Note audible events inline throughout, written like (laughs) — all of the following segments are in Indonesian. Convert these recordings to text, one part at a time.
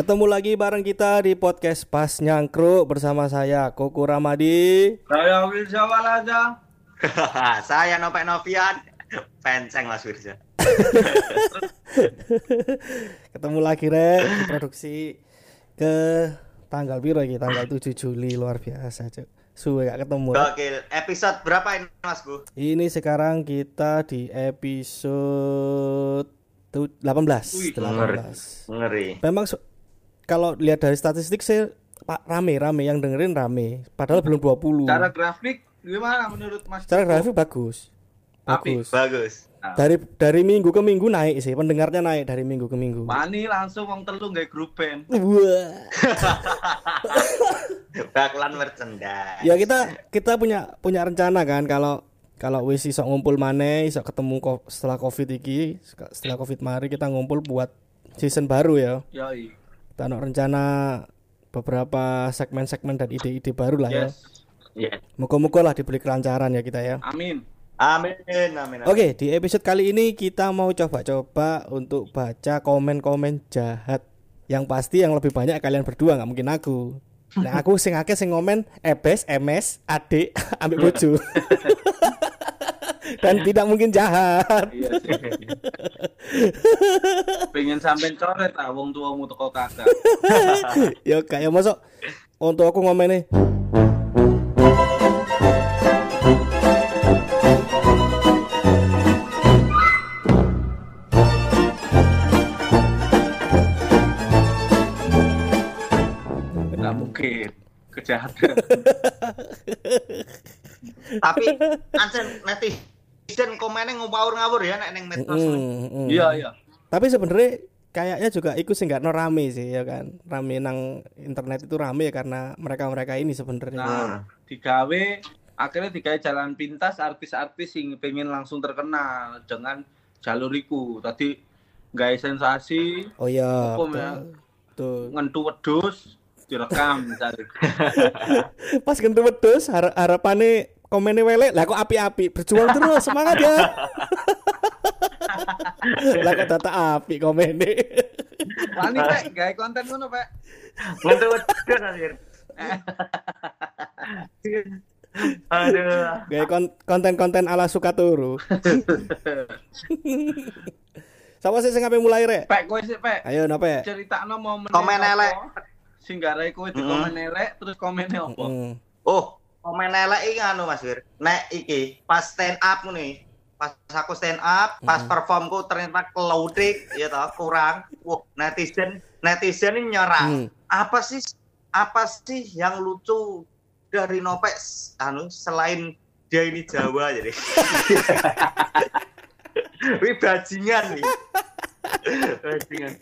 Ketemu lagi bareng kita di podcast Pas Nyangkruk bersama saya Koko Ramadi. Saya Wilja Walaja. (laughs) saya Nopek Novian. Penceng Mas Wirja. (laughs) Ketemu lagi rek di produksi ke tanggal piro iki? Tanggal 7 Juli luar biasa, Cuk. Suwe gak ketemu. Gokil. Episode berapa ini Mas Bu? Ini sekarang kita di episode tu- 18. Wih, 18. Ngeri. Memang kalau lihat dari statistik sih Pak rame rame yang dengerin rame. Padahal belum 20. Cara grafik gimana menurut Mas? Koko? grafik bagus. Api. Bagus. Bagus. Nah, Dari dari minggu ke minggu naik sih, pendengarnya naik dari minggu ke minggu. Mani langsung wong telu nggak grup band. (laughs) Wah. (laughs) Bakalan merchandise. Ya kita kita punya punya rencana kan kalau kalau wis iso ngumpul maneh, iso ketemu ko- setelah Covid iki, setelah Covid mari kita ngumpul buat season baru ya. Yoi. Kita ada rencana beberapa segmen-segmen dan ide-ide baru lah ya. Yes. Iya. Moga-moga lah diberi kelancaran ya kita ya. Amin. Amin. Amin. amin. Oke, di episode kali ini kita mau coba-coba untuk baca komen-komen jahat. Yang pasti yang lebih banyak kalian berdua nggak mungkin aku. Nah, aku sing akeh sing ngomen ebes, MS, adik, (laughs) ambek bojo. (laughs) Dan tidak mungkin jahat. Iya sih. Pengen sampein coret ah wong tuamu teko kakak. (laughs) ya kayak masuk untuk aku ngomennya Enggak mungkin. Kejahatan. Tapi ancen netizen komennya ngawur-ngawur ya nek ning medsos. Iya, iya. Tapi sebenarnya kayaknya juga ikut sih nggak no rame sih ya kan. Rame nang internet itu rame ya karena mereka-mereka ini sebenarnya. Nah, digawe akhirnya digawe jalan pintas artis-artis yang pengen langsung terkenal dengan jalur iku. Tadi gawe sensasi, Oh iya. Hukum betul. ya. Betul. ngentu wedus, direkam misalnya. (laughs) Pas kentu wedus har harapannya komennya welek lah kok api-api berjuang terus semangat ya (laughs) lah kok tata api komennya Wani Pak, gawe konten ngono, Pak. Ngentu wedhus anjir. Aduh. kon- konten-konten ala Sukaturu (laughs) Sama sih sing ngapain mulai rek? Pak, kowe sih, Pak. Ayo napa? Ceritakno momen Komen elek. Sing garai kowe di komen elek terus komennya apa? Oh, komen elek iki anu Mas Wir. Nek iki pas stand up nih. Pas aku stand up, pas performku ternyata kelaudik ya toh, kurang. Wah, netizen netizen ini nyerang. Hmm. Apa sih apa sih yang lucu dari Nopek anu selain dia ini Jawa jadi. (laughs) Wih bajingan nih. Bajingan.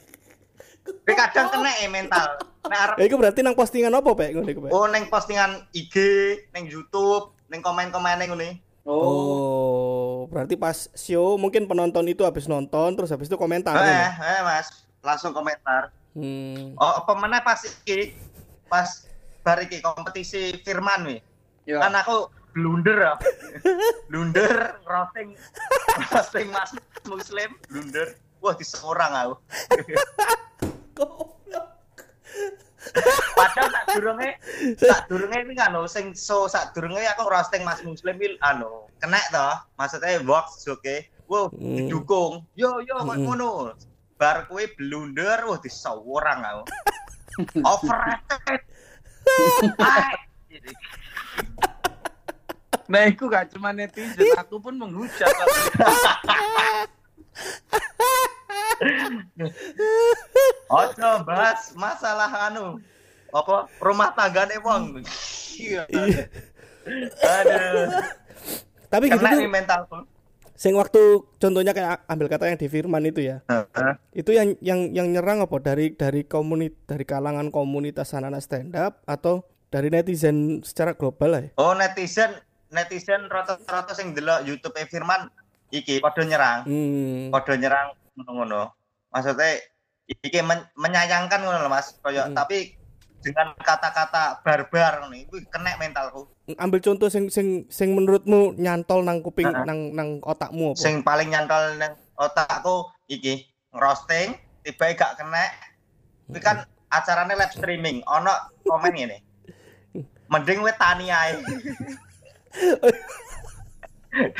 Tapi kadang kena ya mental. Arep Ya, itu berarti nang postingan apa Pak? Ngono iku, Pak? Oh, neng postingan IG, neng YouTube, neng komen-komen neng ini. Oh, Oh, berarti pas show mungkin penonton itu habis nonton terus habis itu komentar. Eh, kan? eh, Mas, langsung komentar. Hmm. Oh, apa meneh pas iki pas bar iki kompetisi Firman wi. ya. Kan aku blunder ya. (laughs) blunder roasting roasting Mas Muslim, blunder. Wah, diseorang aku. (laughs) Padahal sak durunge sak durunge iki kan sing so sak durunge aku roasting Mas Muslim iki anu kena toh. Maksudnya box oke. Wah, Hmm. didukung. Yo yo kok Hmm. ngono. Bar kowe blunder wah diseorang aku. (laughs) Overrated. (laughs) Nah, itu gak cuma netizen, aku pun menghujat. (laughs) Ojo bahas masalah anu apa rumah tanggane wong. Iya. Aduh. Tapi gitu Kena tuh, nih mentalku. sing waktu contohnya kayak ambil kata yang di Firman itu ya. Itu yang yang yang nyerang apa dari dari komunit dari kalangan komunitas anak-anak stand up atau dari netizen secara global lah ya? Oh netizen netizen rata-rata sing delok YouTube e Firman iki padha nyerang, Hmm. padha nyerang ngono-ngono. Maksudnya iki men- menyayangkan ngono lho Mas. Kaya Mm. tapi dengan kata-kata barbar ngono iku kena mentalku. Ambil contoh sing sing sing menurutmu nyantol nang kuping Heeh. nang nang otakmu apa? Sing paling nyantol nang otakku iki ngerosting tiba gak kena. Kuwi kan acarane live streaming, ono komen ngene. Mending we tani ae. (laughs)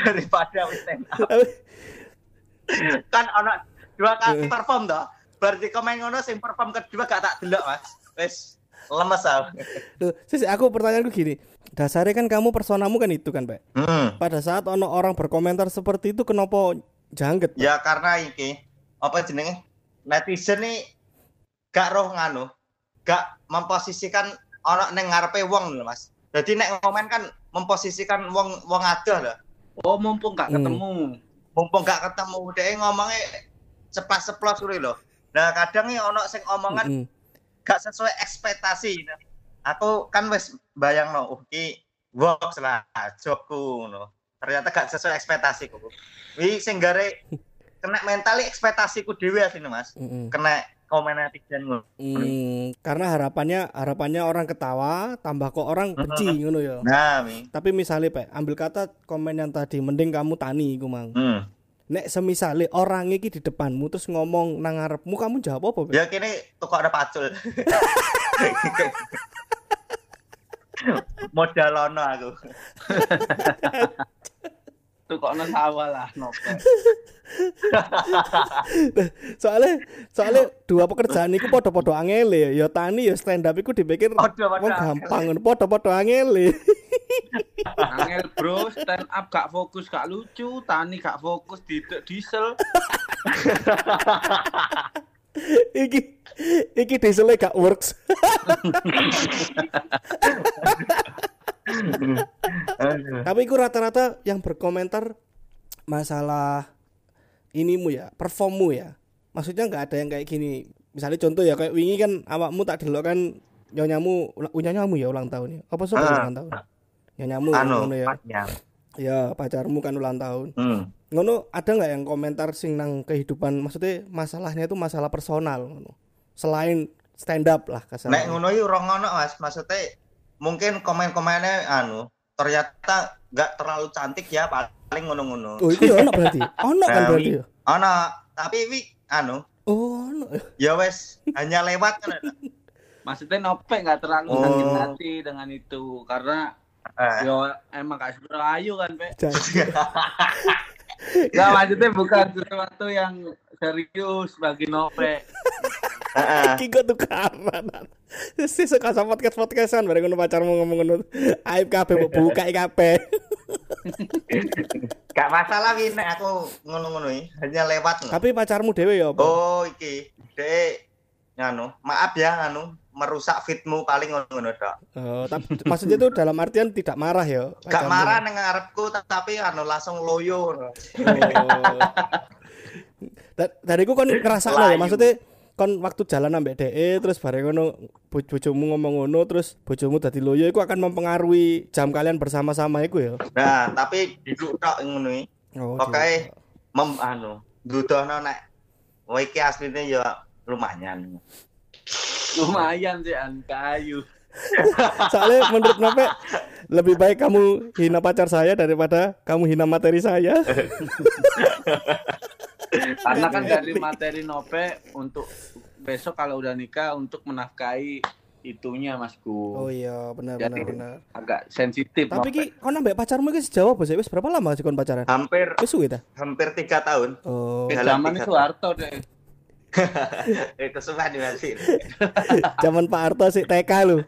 Daripada wis stand up. Kan ono dua kali perform toh. Berarti komen ngono sing perform kedua gak tak delok, Mas. Wis lemes aku. Loh, sisi aku pertanyaanku gini. Dasarnya kan kamu personamu kan itu kan, Pak. Hmm. Pada saat ono orang berkomentar seperti itu kenapa jangget? Pak? Ya karena iki apa jenenge? Netizen nih gak roh nganu, gak memposisikan ono ning ngarepe wong lho, Mas. Jadi nek ngomen kan memposisikan wong wong adoh lho. Oh, mumpung gak Hmm. ketemu. Mumpung gak ketemu dhek ngomongnya ceplas-ceplos kuwi lho. Nah, kadang nih ono sing omongan Mm-mm. gak sesuai ekspektasi. Nah, Aku kan wis bayangno, oh iki works lah jobku ngono. Ternyata gak sesuai ekspektasiku. Wi sing gare (laughs) kena mentali ekspektasiku dhewe asline Mas. Mm-mm. Kena komen netizen ngono. Mm, karena harapannya harapannya orang ketawa, tambah kok orang benci ngono ya. Nah, mi. Tapi misalnya Pak, ambil kata komen yang tadi mending kamu tani iku mang. Hmm. Nek semisale orang iki di depanmu terus ngomong nang ngarepmu kamu jawab apa? Ya kene tukok ada pacul. (laughs) Modal ono aku. (laughs) Tuh kok ono sawah lah nopo. Soalnya soalnya dua pekerjaan iku podo-podo angele ya. Ya tani ya stand up iku dipikir wong gampang podo-podo angele. (laughs) Angel bro, stand up gak fokus gak lucu, tani gak fokus di diesel. iki iki dieselnya gak works. Tapi iku rata-rata yang berkomentar masalah inimu ya, performmu ya. Maksudnya nggak ada yang kayak gini. Misalnya contoh ya kayak wingi kan awakmu tak delok kan nyonyamu ula- nyanyamu ya ulang tahun ya. Apa sih Ah. ulang tahun? Nyanyamu Anu, ngono ya. pasnya. Ya pacarmu kan ulang tahun. Hmm. Ngono ada nggak yang komentar sing nang kehidupan maksudnya masalahnya itu masalah personal ngono. Selain stand up lah kasar. Nek ngono iki ora ngono Mas, maksudnya mungkin komen-komennya anu ternyata nggak terlalu cantik ya paling ngono-ngono. Oh, itu ya ono berarti. (laughs) Ono kan Nah, berarti ya. Ana, tapi wi anu Oh, ono. ya wes hanya lewat kan. (laughs) Maksudnya nopek nggak terlalu Oh. sakit hati dengan itu karena Eh, yo emang gak seberapa ayu kan, Pe. Jadi, Gak maksudnya bukan sesuatu yang serius bagi nopek. heeh. iki kok tukaran. Si suka sama podcast podcastan bareng ngono pacarmu ngomong ngono. Aib kabeh mbok buka iki kabeh. (laughs) Gak masalah wi nek aku ngono-ngono iki, hanya lewat. no. Tapi pacarmu dhewe ya apa? Oh, iki. Dek nganu, maaf ya nganu merusak fitmu paling ngono-ngono tok. Oh, tapi maksudnya itu dalam artian tidak marah ya. Gak marah nang ngarepku tapi anu langsung loyo. Oh. Da- Dari ku kon ngerasa ya, Layu. maksudnya kon waktu jalan ambek DE terus bareng ngono bo- bojomu ngomong ngono terus bojomu dadi loyo iku akan mempengaruhi jam kalian bersama-sama iku ya. Nah, tapi duduk tok ngono iki. Oh, Pokoke mem anu, dudono nek kowe iki asline ya lumayan. Lumayan sih an kayu. (laughs) Soalnya menurut Nope lebih baik kamu hina pacar saya daripada kamu hina materi saya. (laughs) Karena kan dari materi nope untuk besok kalau udah nikah untuk menafkahi itunya masku. Oh iya, benar Jadi- benar benar. Agak sensitif. Tapi Nope. ki kon ambek pacarmu ki sejauh apa sih? Wis berapa lama sih kon pacaran? Hampir Wis suwe ta? hampir tiga tahun. Oh, zaman tiga Soeharto deh. Itu sumpah di Mesir. (laughs) zaman Pak Harto sih TK lu. (laughs)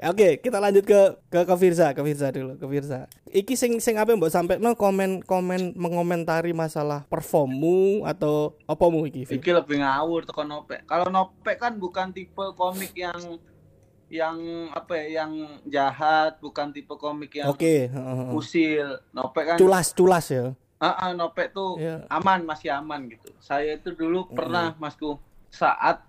Oke, kita lanjut ke ke ke Firza, ke Firza dulu, ke Firza. Iki sing sing apa mbok sampai no komen komen mengomentari masalah performmu atau apamu iki? Fir? Iki lebih ngawur teko Nope. Kalau Nope kan bukan tipe komik yang yang apa ya, yang jahat, bukan tipe komik yang Oke, heeh. usil. Nope kan culas culas ya. Ah, ah, Nope tuh Iya. aman, masih aman gitu. Saya itu dulu pernah, Masku, saat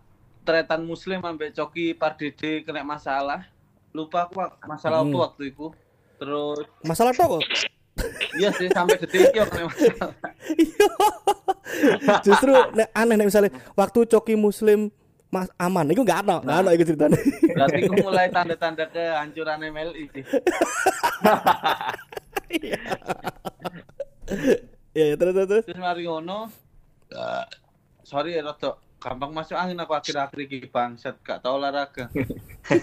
tretan muslim sampai Coki Pardede kena masalah. Lupa aku masalah apa waktu itu. Terus Masalah kok. iya sih sampai detik iki kena masalah. (laughs) Justru nek aneh nek misalnya waktu coki muslim Mas aman, itu nggak ada, nggak ada itu ceritanya. Berarti aku mulai tanda-tanda kehancuran MLI. (laughs) Iya, ya, terus terus. terus. Terus mari ngono. eh, sorry ya rada gampang masuk angin aku akhir-akhir iki bangsat gak tau olahraga.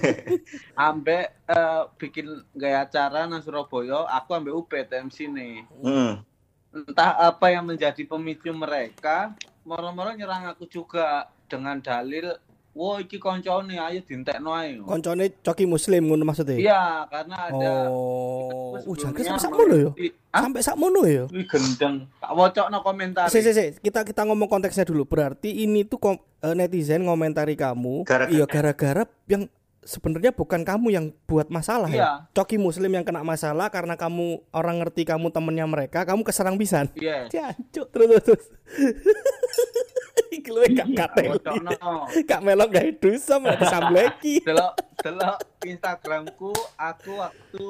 (laughs) ambek eh, bikin gaya acara nang Surabaya, aku ambek UP TMC nih. Hmm. Entah apa yang menjadi pemicu mereka, moro-moro nyerang aku juga dengan dalil, "Wah, iki koncone, ayo dintekno ae." Koncone coki muslim ngono maksudnya. Iya, karena ada Oh, uh, sebelumnya jangka sampai sakmono ya. mengerti- Ah, Sampai sakmono ya. wih gendeng. Tak wocokno komentar. Si, si, si. Kita kita ngomong konteksnya dulu. Berarti ini tuh kom- eh, netizen ngomentari kamu. Gara-gara- Iya gara-gara yang sebenarnya bukan kamu yang buat masalah ya. Iya. Coki muslim yang kena masalah karena kamu orang ngerti kamu temennya mereka, kamu keserang pisan. Yes. Jancuk terus terus. terus. (laughs) Iki luwe gak katel. Wocokno. Gak melok gak dosa malah disambleki. (laughs) delok delok Instagramku aku waktu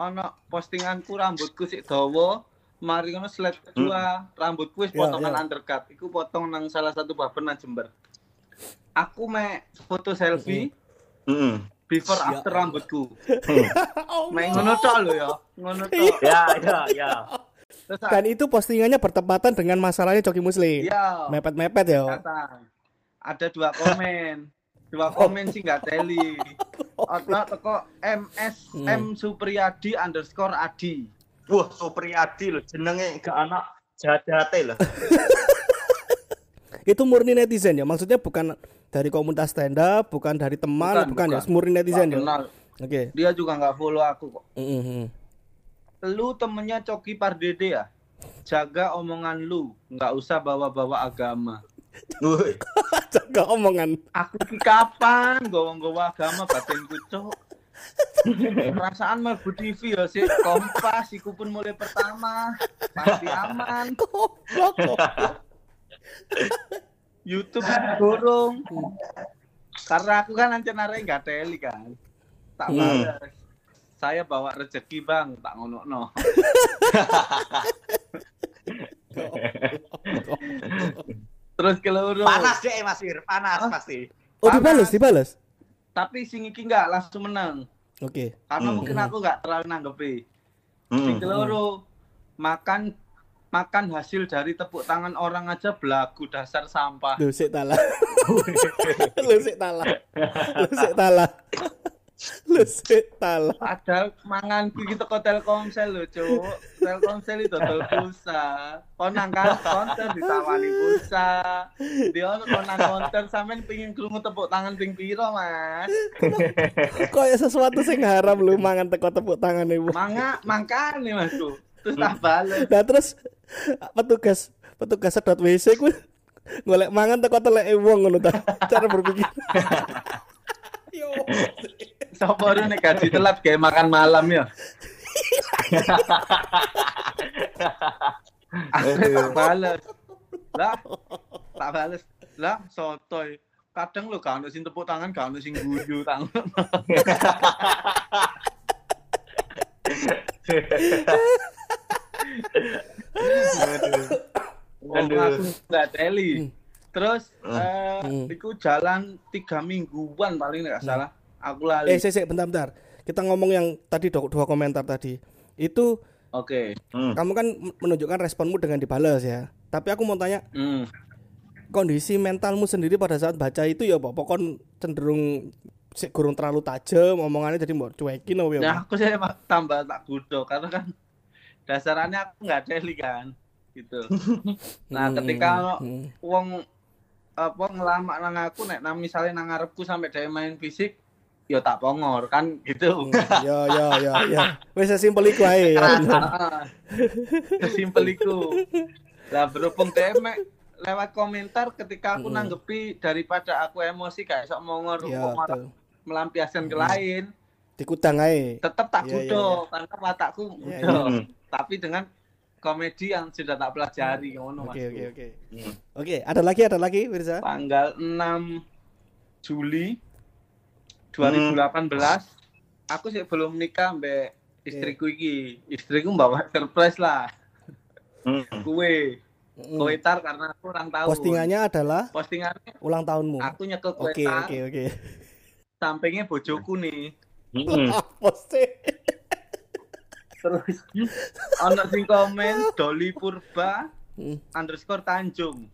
ono postinganku rambutku sik dawa mari ngono slide kedua rambutku wis Ya, potongan ya. undercut iku potong nang salah satu barber nang Jember aku me foto selfie Hmm. Before Ya after rambutku. (laughs) Oh, mek ngono tok lho ya ngono tok. Ya, ya, ya. Dan itu postingannya bertepatan dengan masalahnya Coki Muslim. ya Mepet-mepet ya. datang. Ada dua komen. Dua komen sih nggak teli. (laughs) Ono teko MS Hmm. M Supriyadi underscore Adi. Wah, Supriyadi lho jenenge gak anak jadate lho. (laughs) Itu murni netizen ya. Maksudnya bukan dari komunitas stand up, bukan dari teman, bukan, Bukan, ya. bukan. Murni netizen Nggak ya. kenal. Oke. dia juga nggak follow aku kok Mhm. lu temennya Coki Pardede ya jaga omongan lu nggak usah bawa-bawa agama Woi. (laughs) Jaga omongan. aku kapan bawa-bawa agama batinku cok perasaan mah TV ya sih kompas iku pun mulai pertama pasti aman Goblok. YouTube dorong karena aku kan ancen arek nggak teli kan tak Hmm. balas saya bawa rezeki bang tak ngono no (laughs) terus keluru Panas deh Mas Wir, panas pasti. Oh, dibales, dibales. tapi sing iki nggak langsung menang Oke. karena Hmm. mungkin aku nggak terlalu nanggepi sing Hmm. makan makan hasil dari tepuk tangan orang aja belagu dasar sampah Lu sik talah. (laughs) Lu sik talah. Lu sik talah. Lu sik talah. Padahal manganku gitu ke Telkomsel lho, Cuk. Telkomsel itu dodol pulsa. Konang kan konter ditawani pulsa. Dia ono konang konter sampean pengin krungu tepuk tangan ping piro, Mas? Kayak sesuatu sing haram lu mangan teko tepuk tangan ibu. Manga mangkane Masku. Terus tak bales. Nah terus petugas petugas sedot WC ku golek mangan teko teleke wong ngono ta. Cara berpikir. (laughs) Yo. Sopo nek gaji telat kayak makan malam ya. Tak (laughs) bales. Lah, tak bales. Lah, sotoy. Kadang lo gak ono sing tepuk tangan, gak ono sing guyu tangan. (laughs) Aduh. aku nggak teli. Terus eh Hmm. iku jalan tiga mingguan paling nggak salah. Aku lali. Eh, sik, sik, bentar, bentar. Kita ngomong yang tadi dua, dua komentar tadi. Itu Oke. Hmm. kamu kan menunjukkan responmu dengan dibalas ya. Tapi aku mau tanya, Hmm. kondisi mentalmu sendiri pada saat baca itu ya apa kon cenderung sik gurung terlalu tajam omongannya jadi mau cuekin apa ya. Ya aku sih emang tambah tak gudo karena kan dasarnya aku nggak teli kan gitu. (laughs) Nah, Hmm, ketika hmm. wong apa ngelamak nang aku nek nang misalnya nang ngarepku sampai dia main fisik ya tak pongor kan gitu. ya ya ya ya. Wis sesimpel iku ae ya. bener. Ah, Sesimpel iku. Lah berhubung me- lewat komentar ketika aku Mm. nanggepi daripada aku emosi kayak sok mongor Ya, melampiaskan ke lain, Dikudang ae. tetap tak iya, gudo karena watakku iya. Tapi dengan komedi yang sudah tak pelajari ngono Oke oke oke. Hmm. Oke, ada lagi ada lagi Wirza? Tanggal 6 Juli 2018 aku sih belum nikah mbak istriku iki. Istriku bawa surprise lah. Hmm. Kue, Mm. kue tar karena aku ulang tahun. Postingannya adalah Postingannya ulang tahunmu. aku nyekel kue Oke tar, oke oke. sampingnya bojoku nih. Hmm. (laughs) Apa sih? Terus ono sing komen Doli Purba Hmm. underscore Tanjung.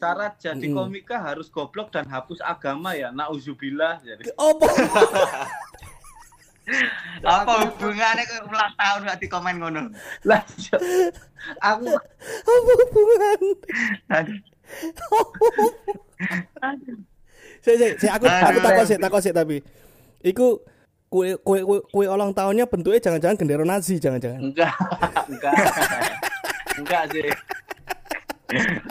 syarat jadi Mm. komika harus goblok dan hapus agama ya. Nauzubillah jadi. Apa? Apa hubungannya ke ulang tahun gak di komen ngono? Lah, Cok. aku Apa hubungan? Saya, saya, aku, aku takut sih, takut sih tapi, iku kue kue kue, kue ulang tahunnya bentuknya jangan-jangan gendera Nazi, jangan-jangan. enggak, enggak. (laughs) enggak sih. (laughs)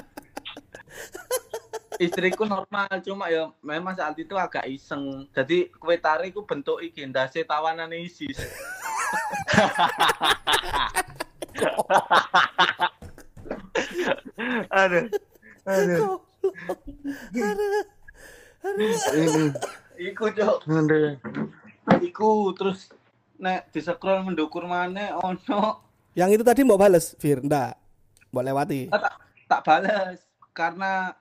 Istriku normal cuma ya memang saat itu agak iseng. Jadi kue tari ku bentuk iki ndase tawanan ISIS. (laughs) Aduh. Aduh. Iku cok. Iku terus nek di scroll mendukur mana ono Yang itu tadi mau bales, Fir, ndak, mau lewati. Ah, tak tak bales karena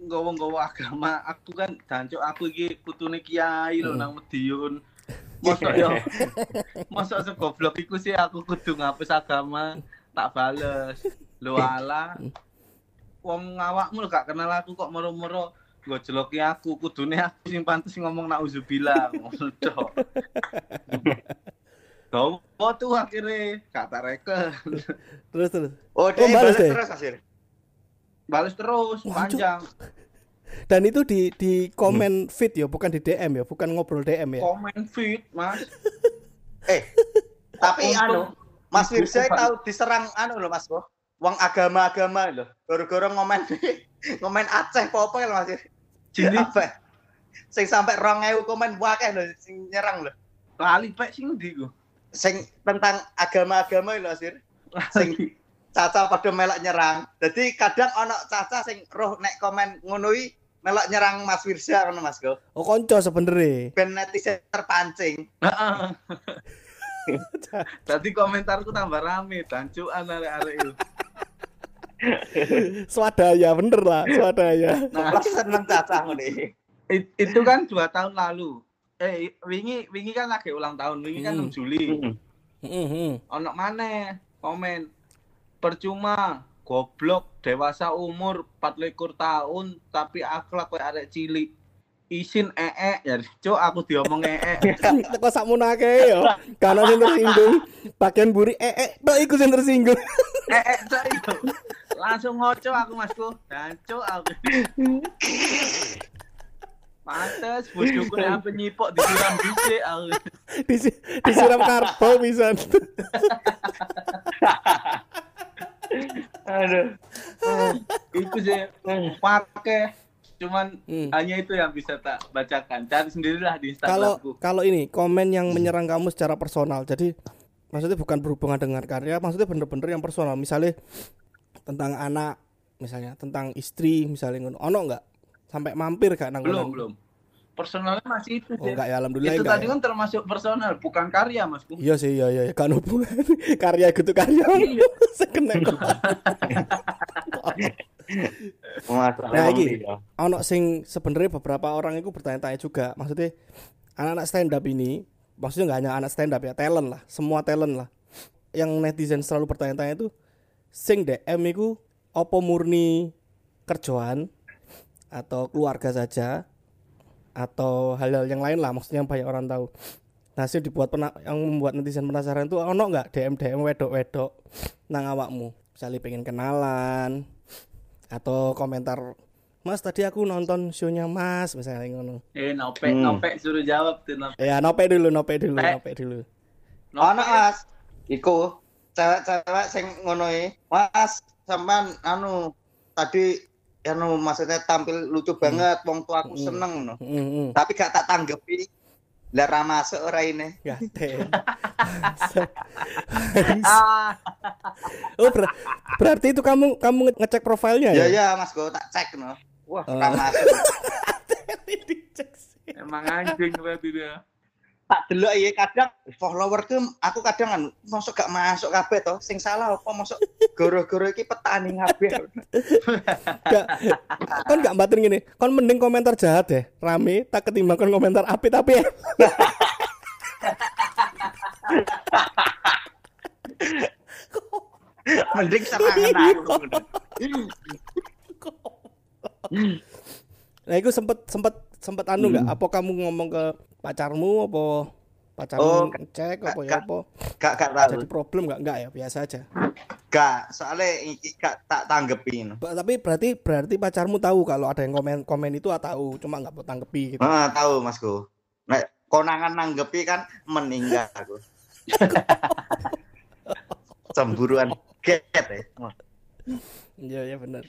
nggawa-nggawa agama aku kan dancuk aku iki putune kiai lho Hmm. nang Medion. Mosok yo. (laughs) Mosok segoblok iku sih aku kudu ngapus agama tak bales. Lho (laughs) ala. Wong ngawakmu gak kenal aku kok moro-moro gojeloki aku kudune aku sing pantes ngomong nauzubillah ngono tok. Gawa (laughs) tuh akhirnya gak tak reken. Terus terus. Oh, Oh, dia bales bales deh. terus Asir. Bales terus Wah, panjang. Dan itu di di komen feed ya, bukan di DM ya, bukan ngobrol DM ya. Komen feed, Mas. (laughs) Eh, tapi anu, Mas Pak. tahu diserang anu loh Mas Bo. Wong agama-agama loh. Gara-gara ngomen (laughs) ngomen Aceh apa ya Mas? Jadi Apa? Sing sampai 2000 komen wakeh lho sing nyerang lho. lali pek sing ndi ku? Sing tentang agama-agama lho Sir. Sing caca pada melok nyerang. Jadi kadang ono caca sing roh nek komen ngono iki melok nyerang Mas Firza ngono Mas Go. Oh, konco sebenernya. Ben netizen terpancing. Heeh. (laughs) Tadi komentarku tambah rame, dancuan arek-arek itu. Swadaya, bener lah, swadaya. Nah, Lah seneng caca ngono iki. it- itu kan dua tahun lalu. Eh, wingi wingi kan lagi ulang tahun, wingi kan Hmm. 6 Juli. Mhm. Ono mana komen percuma goblok dewasa umur 24 tahun tapi akhlak kayak arek cilik. Isin ee ya cuk aku diomong ee (laughs) Kok sakmunake yo. Karena sing tersinggung, bagian buri eh tok iku sing tersinggung. ee itu langsung ngoco aku masku dan cuk aku Pantes bojoku nek ampe nyipok disiram dhisik aku. Disi, disiram karbo pisan. Aduh. Itu sih pakai cuman Hmm. hanya itu yang bisa tak bacakan. Cari sendirilah di Kalau Instagramku. kalau ini komen yang menyerang kamu secara personal. Jadi maksudnya bukan berhubungan dengan karya, maksudnya bener-bener yang personal. Misalnya tentang anak, misalnya tentang istri, misalnya ngono. Ono enggak? Sampai mampir gak nang belum belum. Personalnya masih itu Oh sih. enggak ya alhamdulillah itu tadi ya. kan termasuk personal, bukan karya masku. Iya sih, iya iya, kan hubungan (laughs) karya gitu karya. Iya. (laughs) Sekena kok. (laughs) Nah, iki. ono sing sebenarnya beberapa orang itu bertanya-tanya juga maksudnya anak-anak stand up ini maksudnya nggak hanya anak stand up ya talent lah semua talent lah yang netizen selalu bertanya-tanya itu sing DM itu opo murni kerjaan atau keluarga saja atau hal-hal yang lain lah maksudnya yang banyak orang tahu nah sih dibuat pena- yang membuat netizen penasaran itu ono nggak DM DM wedok wedok nang awakmu misalnya pengen kenalan atau komentar Mas tadi aku nonton shownya Mas misalnya ngono. Eh, nopek, Hmm. nopek suruh jawab tuh nopek. Ya nope dulu, nope dulu, Eh. nope dulu. Ono Mas. Iku cewek-cewek sing ngono iki. Mas, sampean anu tadi anu maksudnya tampil lucu banget wong tua aku Hmm. seneng ngono. Heeh. Tapi gak tak tanggepi. Lah ra masuk ora ini. Gade. Ah, (laughs) oh ber- berarti itu kamu kamu nge- ngecek profilnya Ya ya? ya Mas go tak cek no. Wah, Oh. ra masuk. (laughs) Dicek sih. emang anjing berarti dia. Tak delok iya kadang followerku aku kadang anu masuk gak masuk kabeh to. Sing salah apa masuk goro-goro iki petani kabeh. Gak, kon gak batin gini. Kon mending komentar jahat deh, rame. Tak ketimbang kon komentar api tapi Mending serangan aku. Nah, itu sempet sempet sempet anu nggak? Apa kamu ngomong ke pacarmu apa pacarmu Oh, cek apa ya gak- apa? Gak gak tahu. Jadi problem nggak? Nggak ya, biasa aja. Gak, soalnya iki gak tak tanggepin. Ba- Tapi berarti berarti pacarmu tahu kalau ada yang komen komen itu ah, tahu, cuma nggak mau tanggepi gitu. Ah, tahu Masku. Nek konangan nanggepi kan meninggal aku. (laughs) Cemburuan get ya. Iya iya benar.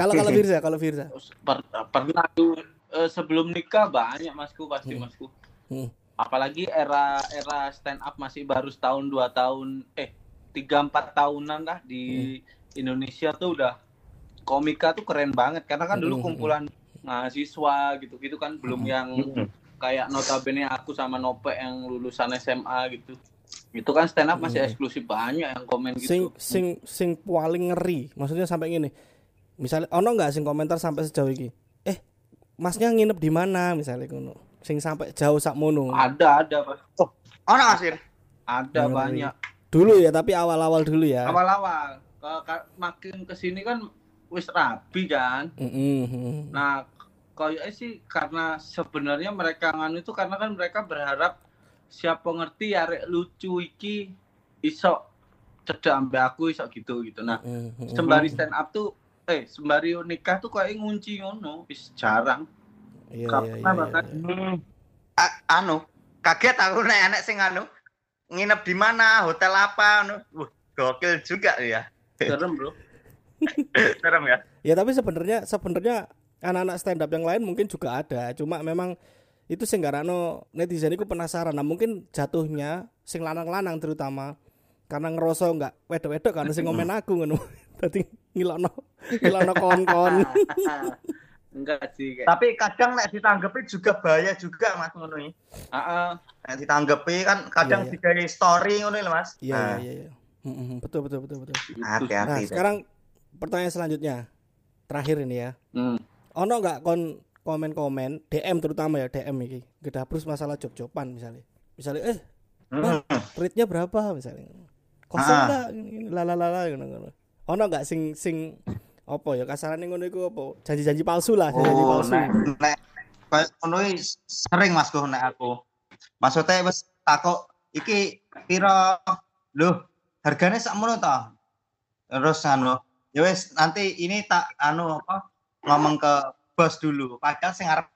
Kalau kalau Firza, kalau Firza. Per- pernah tuh eh, sebelum nikah banyak masku pasti Hmm. masku. Hmm. Apalagi era era stand up masih baru setahun dua tahun eh tiga empat tahunan lah di Hmm. Indonesia tuh udah komika tuh keren banget karena kan dulu Hmm. kumpulan mahasiswa gitu-gitu kan belum Hmm. yang kayak notabene aku sama Nope yang lulusan SMA gitu. Itu kan stand up masih Hmm. eksklusif banyak yang komen Sing gitu. sing sing paling ngeri. Maksudnya sampai gini. Misalnya ono nggak sing komentar sampai sejauh ini? Masnya nginep di mana misalnya ngono. Sing sampai jauh sak mono. Ada ada Pak. Ono Masir. ada Ngeri. banyak. Dulu ya, tapi awal-awal dulu ya. Awal-awal ke- ke- makin ke sini kan wis rapi kan. Mm-mm. Nah, kayaknya sih karena sebenarnya mereka nganu itu karena kan mereka berharap siapa ngerti arek lucu iki iso cedak ambe aku iso gitu gitu. Nah, Mm-mm. sembari stand up tuh eh sembari nikah tuh kayak ngunci ngono, wis jarang. Iya, iya, iya, iya. A- anu, kaget aku nek anak sing anu nginep di mana, hotel apa anu. Wah, gokil juga ya. Serem, Bro. (laughs) Serem ya. Ya tapi sebenarnya sebenarnya anak-anak stand up yang lain mungkin juga ada. Cuma memang itu sing garano netizen itu penasaran. Nah, mungkin jatuhnya sing lanang-lanang terutama karena ngerasa enggak wedok-wedok kan sing ngomen aku ngono. (laughs) Dadi ngilokno ngilokno kon-kon. (laughs) Enggak sih kayak. Tapi kadang nek ditanggepi juga bahaya juga Mas ngono iki. Heeh. Nek ditanggepi kan kadang Iya, iya. digawe story ngono lho Mas. Iya Nah, iya iya. Betul betul betul betul. Nah, Hati-hati. sekarang pertanyaan selanjutnya. Terakhir ini ya. Hmm. Ono nggak kon komen-komen DM terutama ya DM iki. Gedabrus masalah job-joban misalnya. Misalnya eh Hmm. rate-nya berapa misalnya kosong Ah. enggak lalalala ngono ngono ono enggak sing sing apa ya kasarane ngono iku apa janji-janji palsu lah janji Oh, palsu nek nek ngono sering Mas Go nek aku. Maksudnya wis takok iki pira lho harganya sakmono ta? Terus anu ya wis nanti ini tak anu apa ngomong ke bos dulu. Padahal sing arep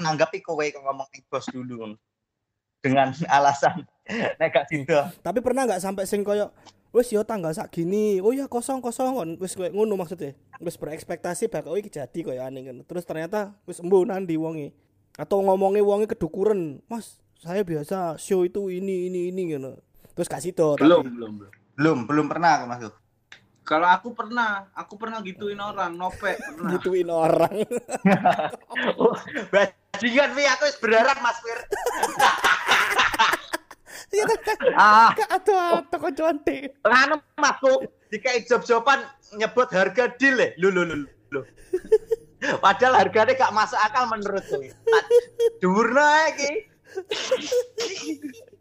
nanggapi kowe kok ngomong ke bos dulu. Dengan (laughs) alasan nek gak sida. tapi pernah nggak sampai sing koyo wis yo tanggal sak gini oh ya kosong kosong kon wis koyo ngono maksudnya. Wis berekspektasi bakal iki jadi koyo aneh ngono terus ternyata wis embu nandi wonge. Atau ngomongnya wonge kedukuran. Mas saya biasa show itu ini ini ini gitu terus kasih to Belum, belum, belum. Belum, belum pernah aku masuk. Kalau aku pernah, aku pernah gituin orang, nope, pernah. gituin orang. (laughs) Bajingan wi aku wis berharap Mas Fir. (laughs) ya Ah, atau koncoan deh nganu masku dikai job-joban nyebut harga deal le. Lho lho lho lho. Padahal harganya gak masuk akal menurutku. Dhuwurna iki.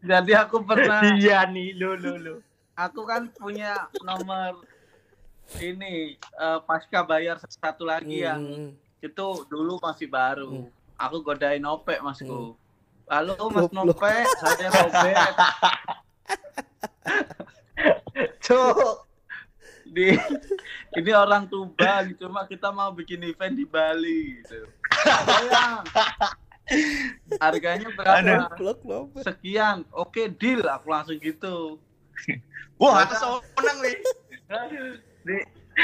Jadi aku pernah, Iya nih, lho lho lho. aku kan punya nomor ini eh, pasca bayar satu lagi yang Hmm. itu dulu masih baru. Hmm. Aku godain Nope, Masku. Halo Mas. Nope, saya Robert. (laughs) Cuk. Di ini orang Tuba gitu, cuma kita mau bikin event di Bali gitu. Sayang. Harganya berapa? Sekian. Oke, deal. Aku langsung gitu. Wah, aku seneng wi. Di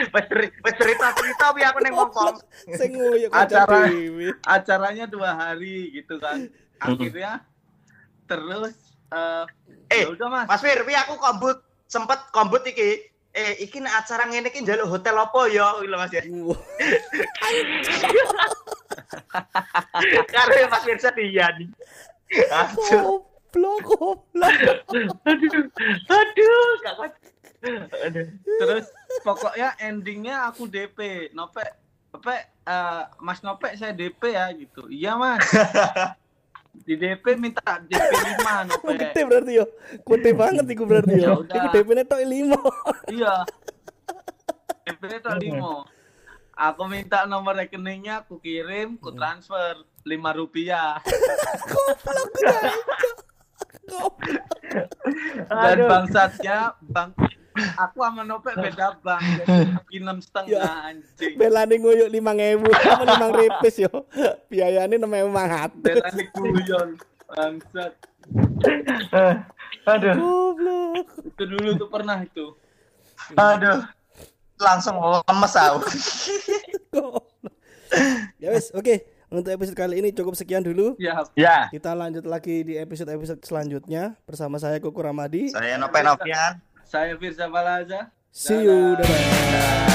wis ceri- wis cerita-cerita wi aku ngomong. Nguyuk Acara-. Acaranya dua hari gitu kan. Akhirnya terus eh Eh, ya udah Mas. Mas Fir, wi aku kombut sempet kombut iki. Eh, iki nek acara ngene iki njaluk hotel apa ya? Lho Mas ya. (laughs) Karo Mas Fir Setiani. Aduh. Goblok, goblok. Aduh. Aduh. Aduh. Terus pokoknya endingnya aku DP. Nope, Nope, eh, Mas Nope saya DP ya gitu. Iya Mas. (laughs) Di DP minta DP 5 Nope. Gede berarti yo. Gede banget iku berarti Ya yo. udah. Iku DP-ne tok 5. Iya. DP itu limo. Aku minta nomor rekeningnya, aku kirim, aku transfer lima rupiah. Goblok ya. Dan bangsatnya bang, aku sama Nopek beda bang, jadi (laughs) enam setengah anjing. Belani nguyuk lima ngewu sama lima ripis yo. Biayanya namanya emang hati. Beda nih guyon, bangsat. Eh, Aduh. Goblok. Itu dulu tuh pernah itu. Aduh. Langsung lemes aku. (laughs) Ya wes, oke. Untuk episode kali ini cukup sekian dulu. Ya, Ya. Kita lanjut lagi di episode-episode selanjutnya bersama saya Kuku Ramadi. Saya Nopen Novian. Saya Firza Balaza. See you. Dadah.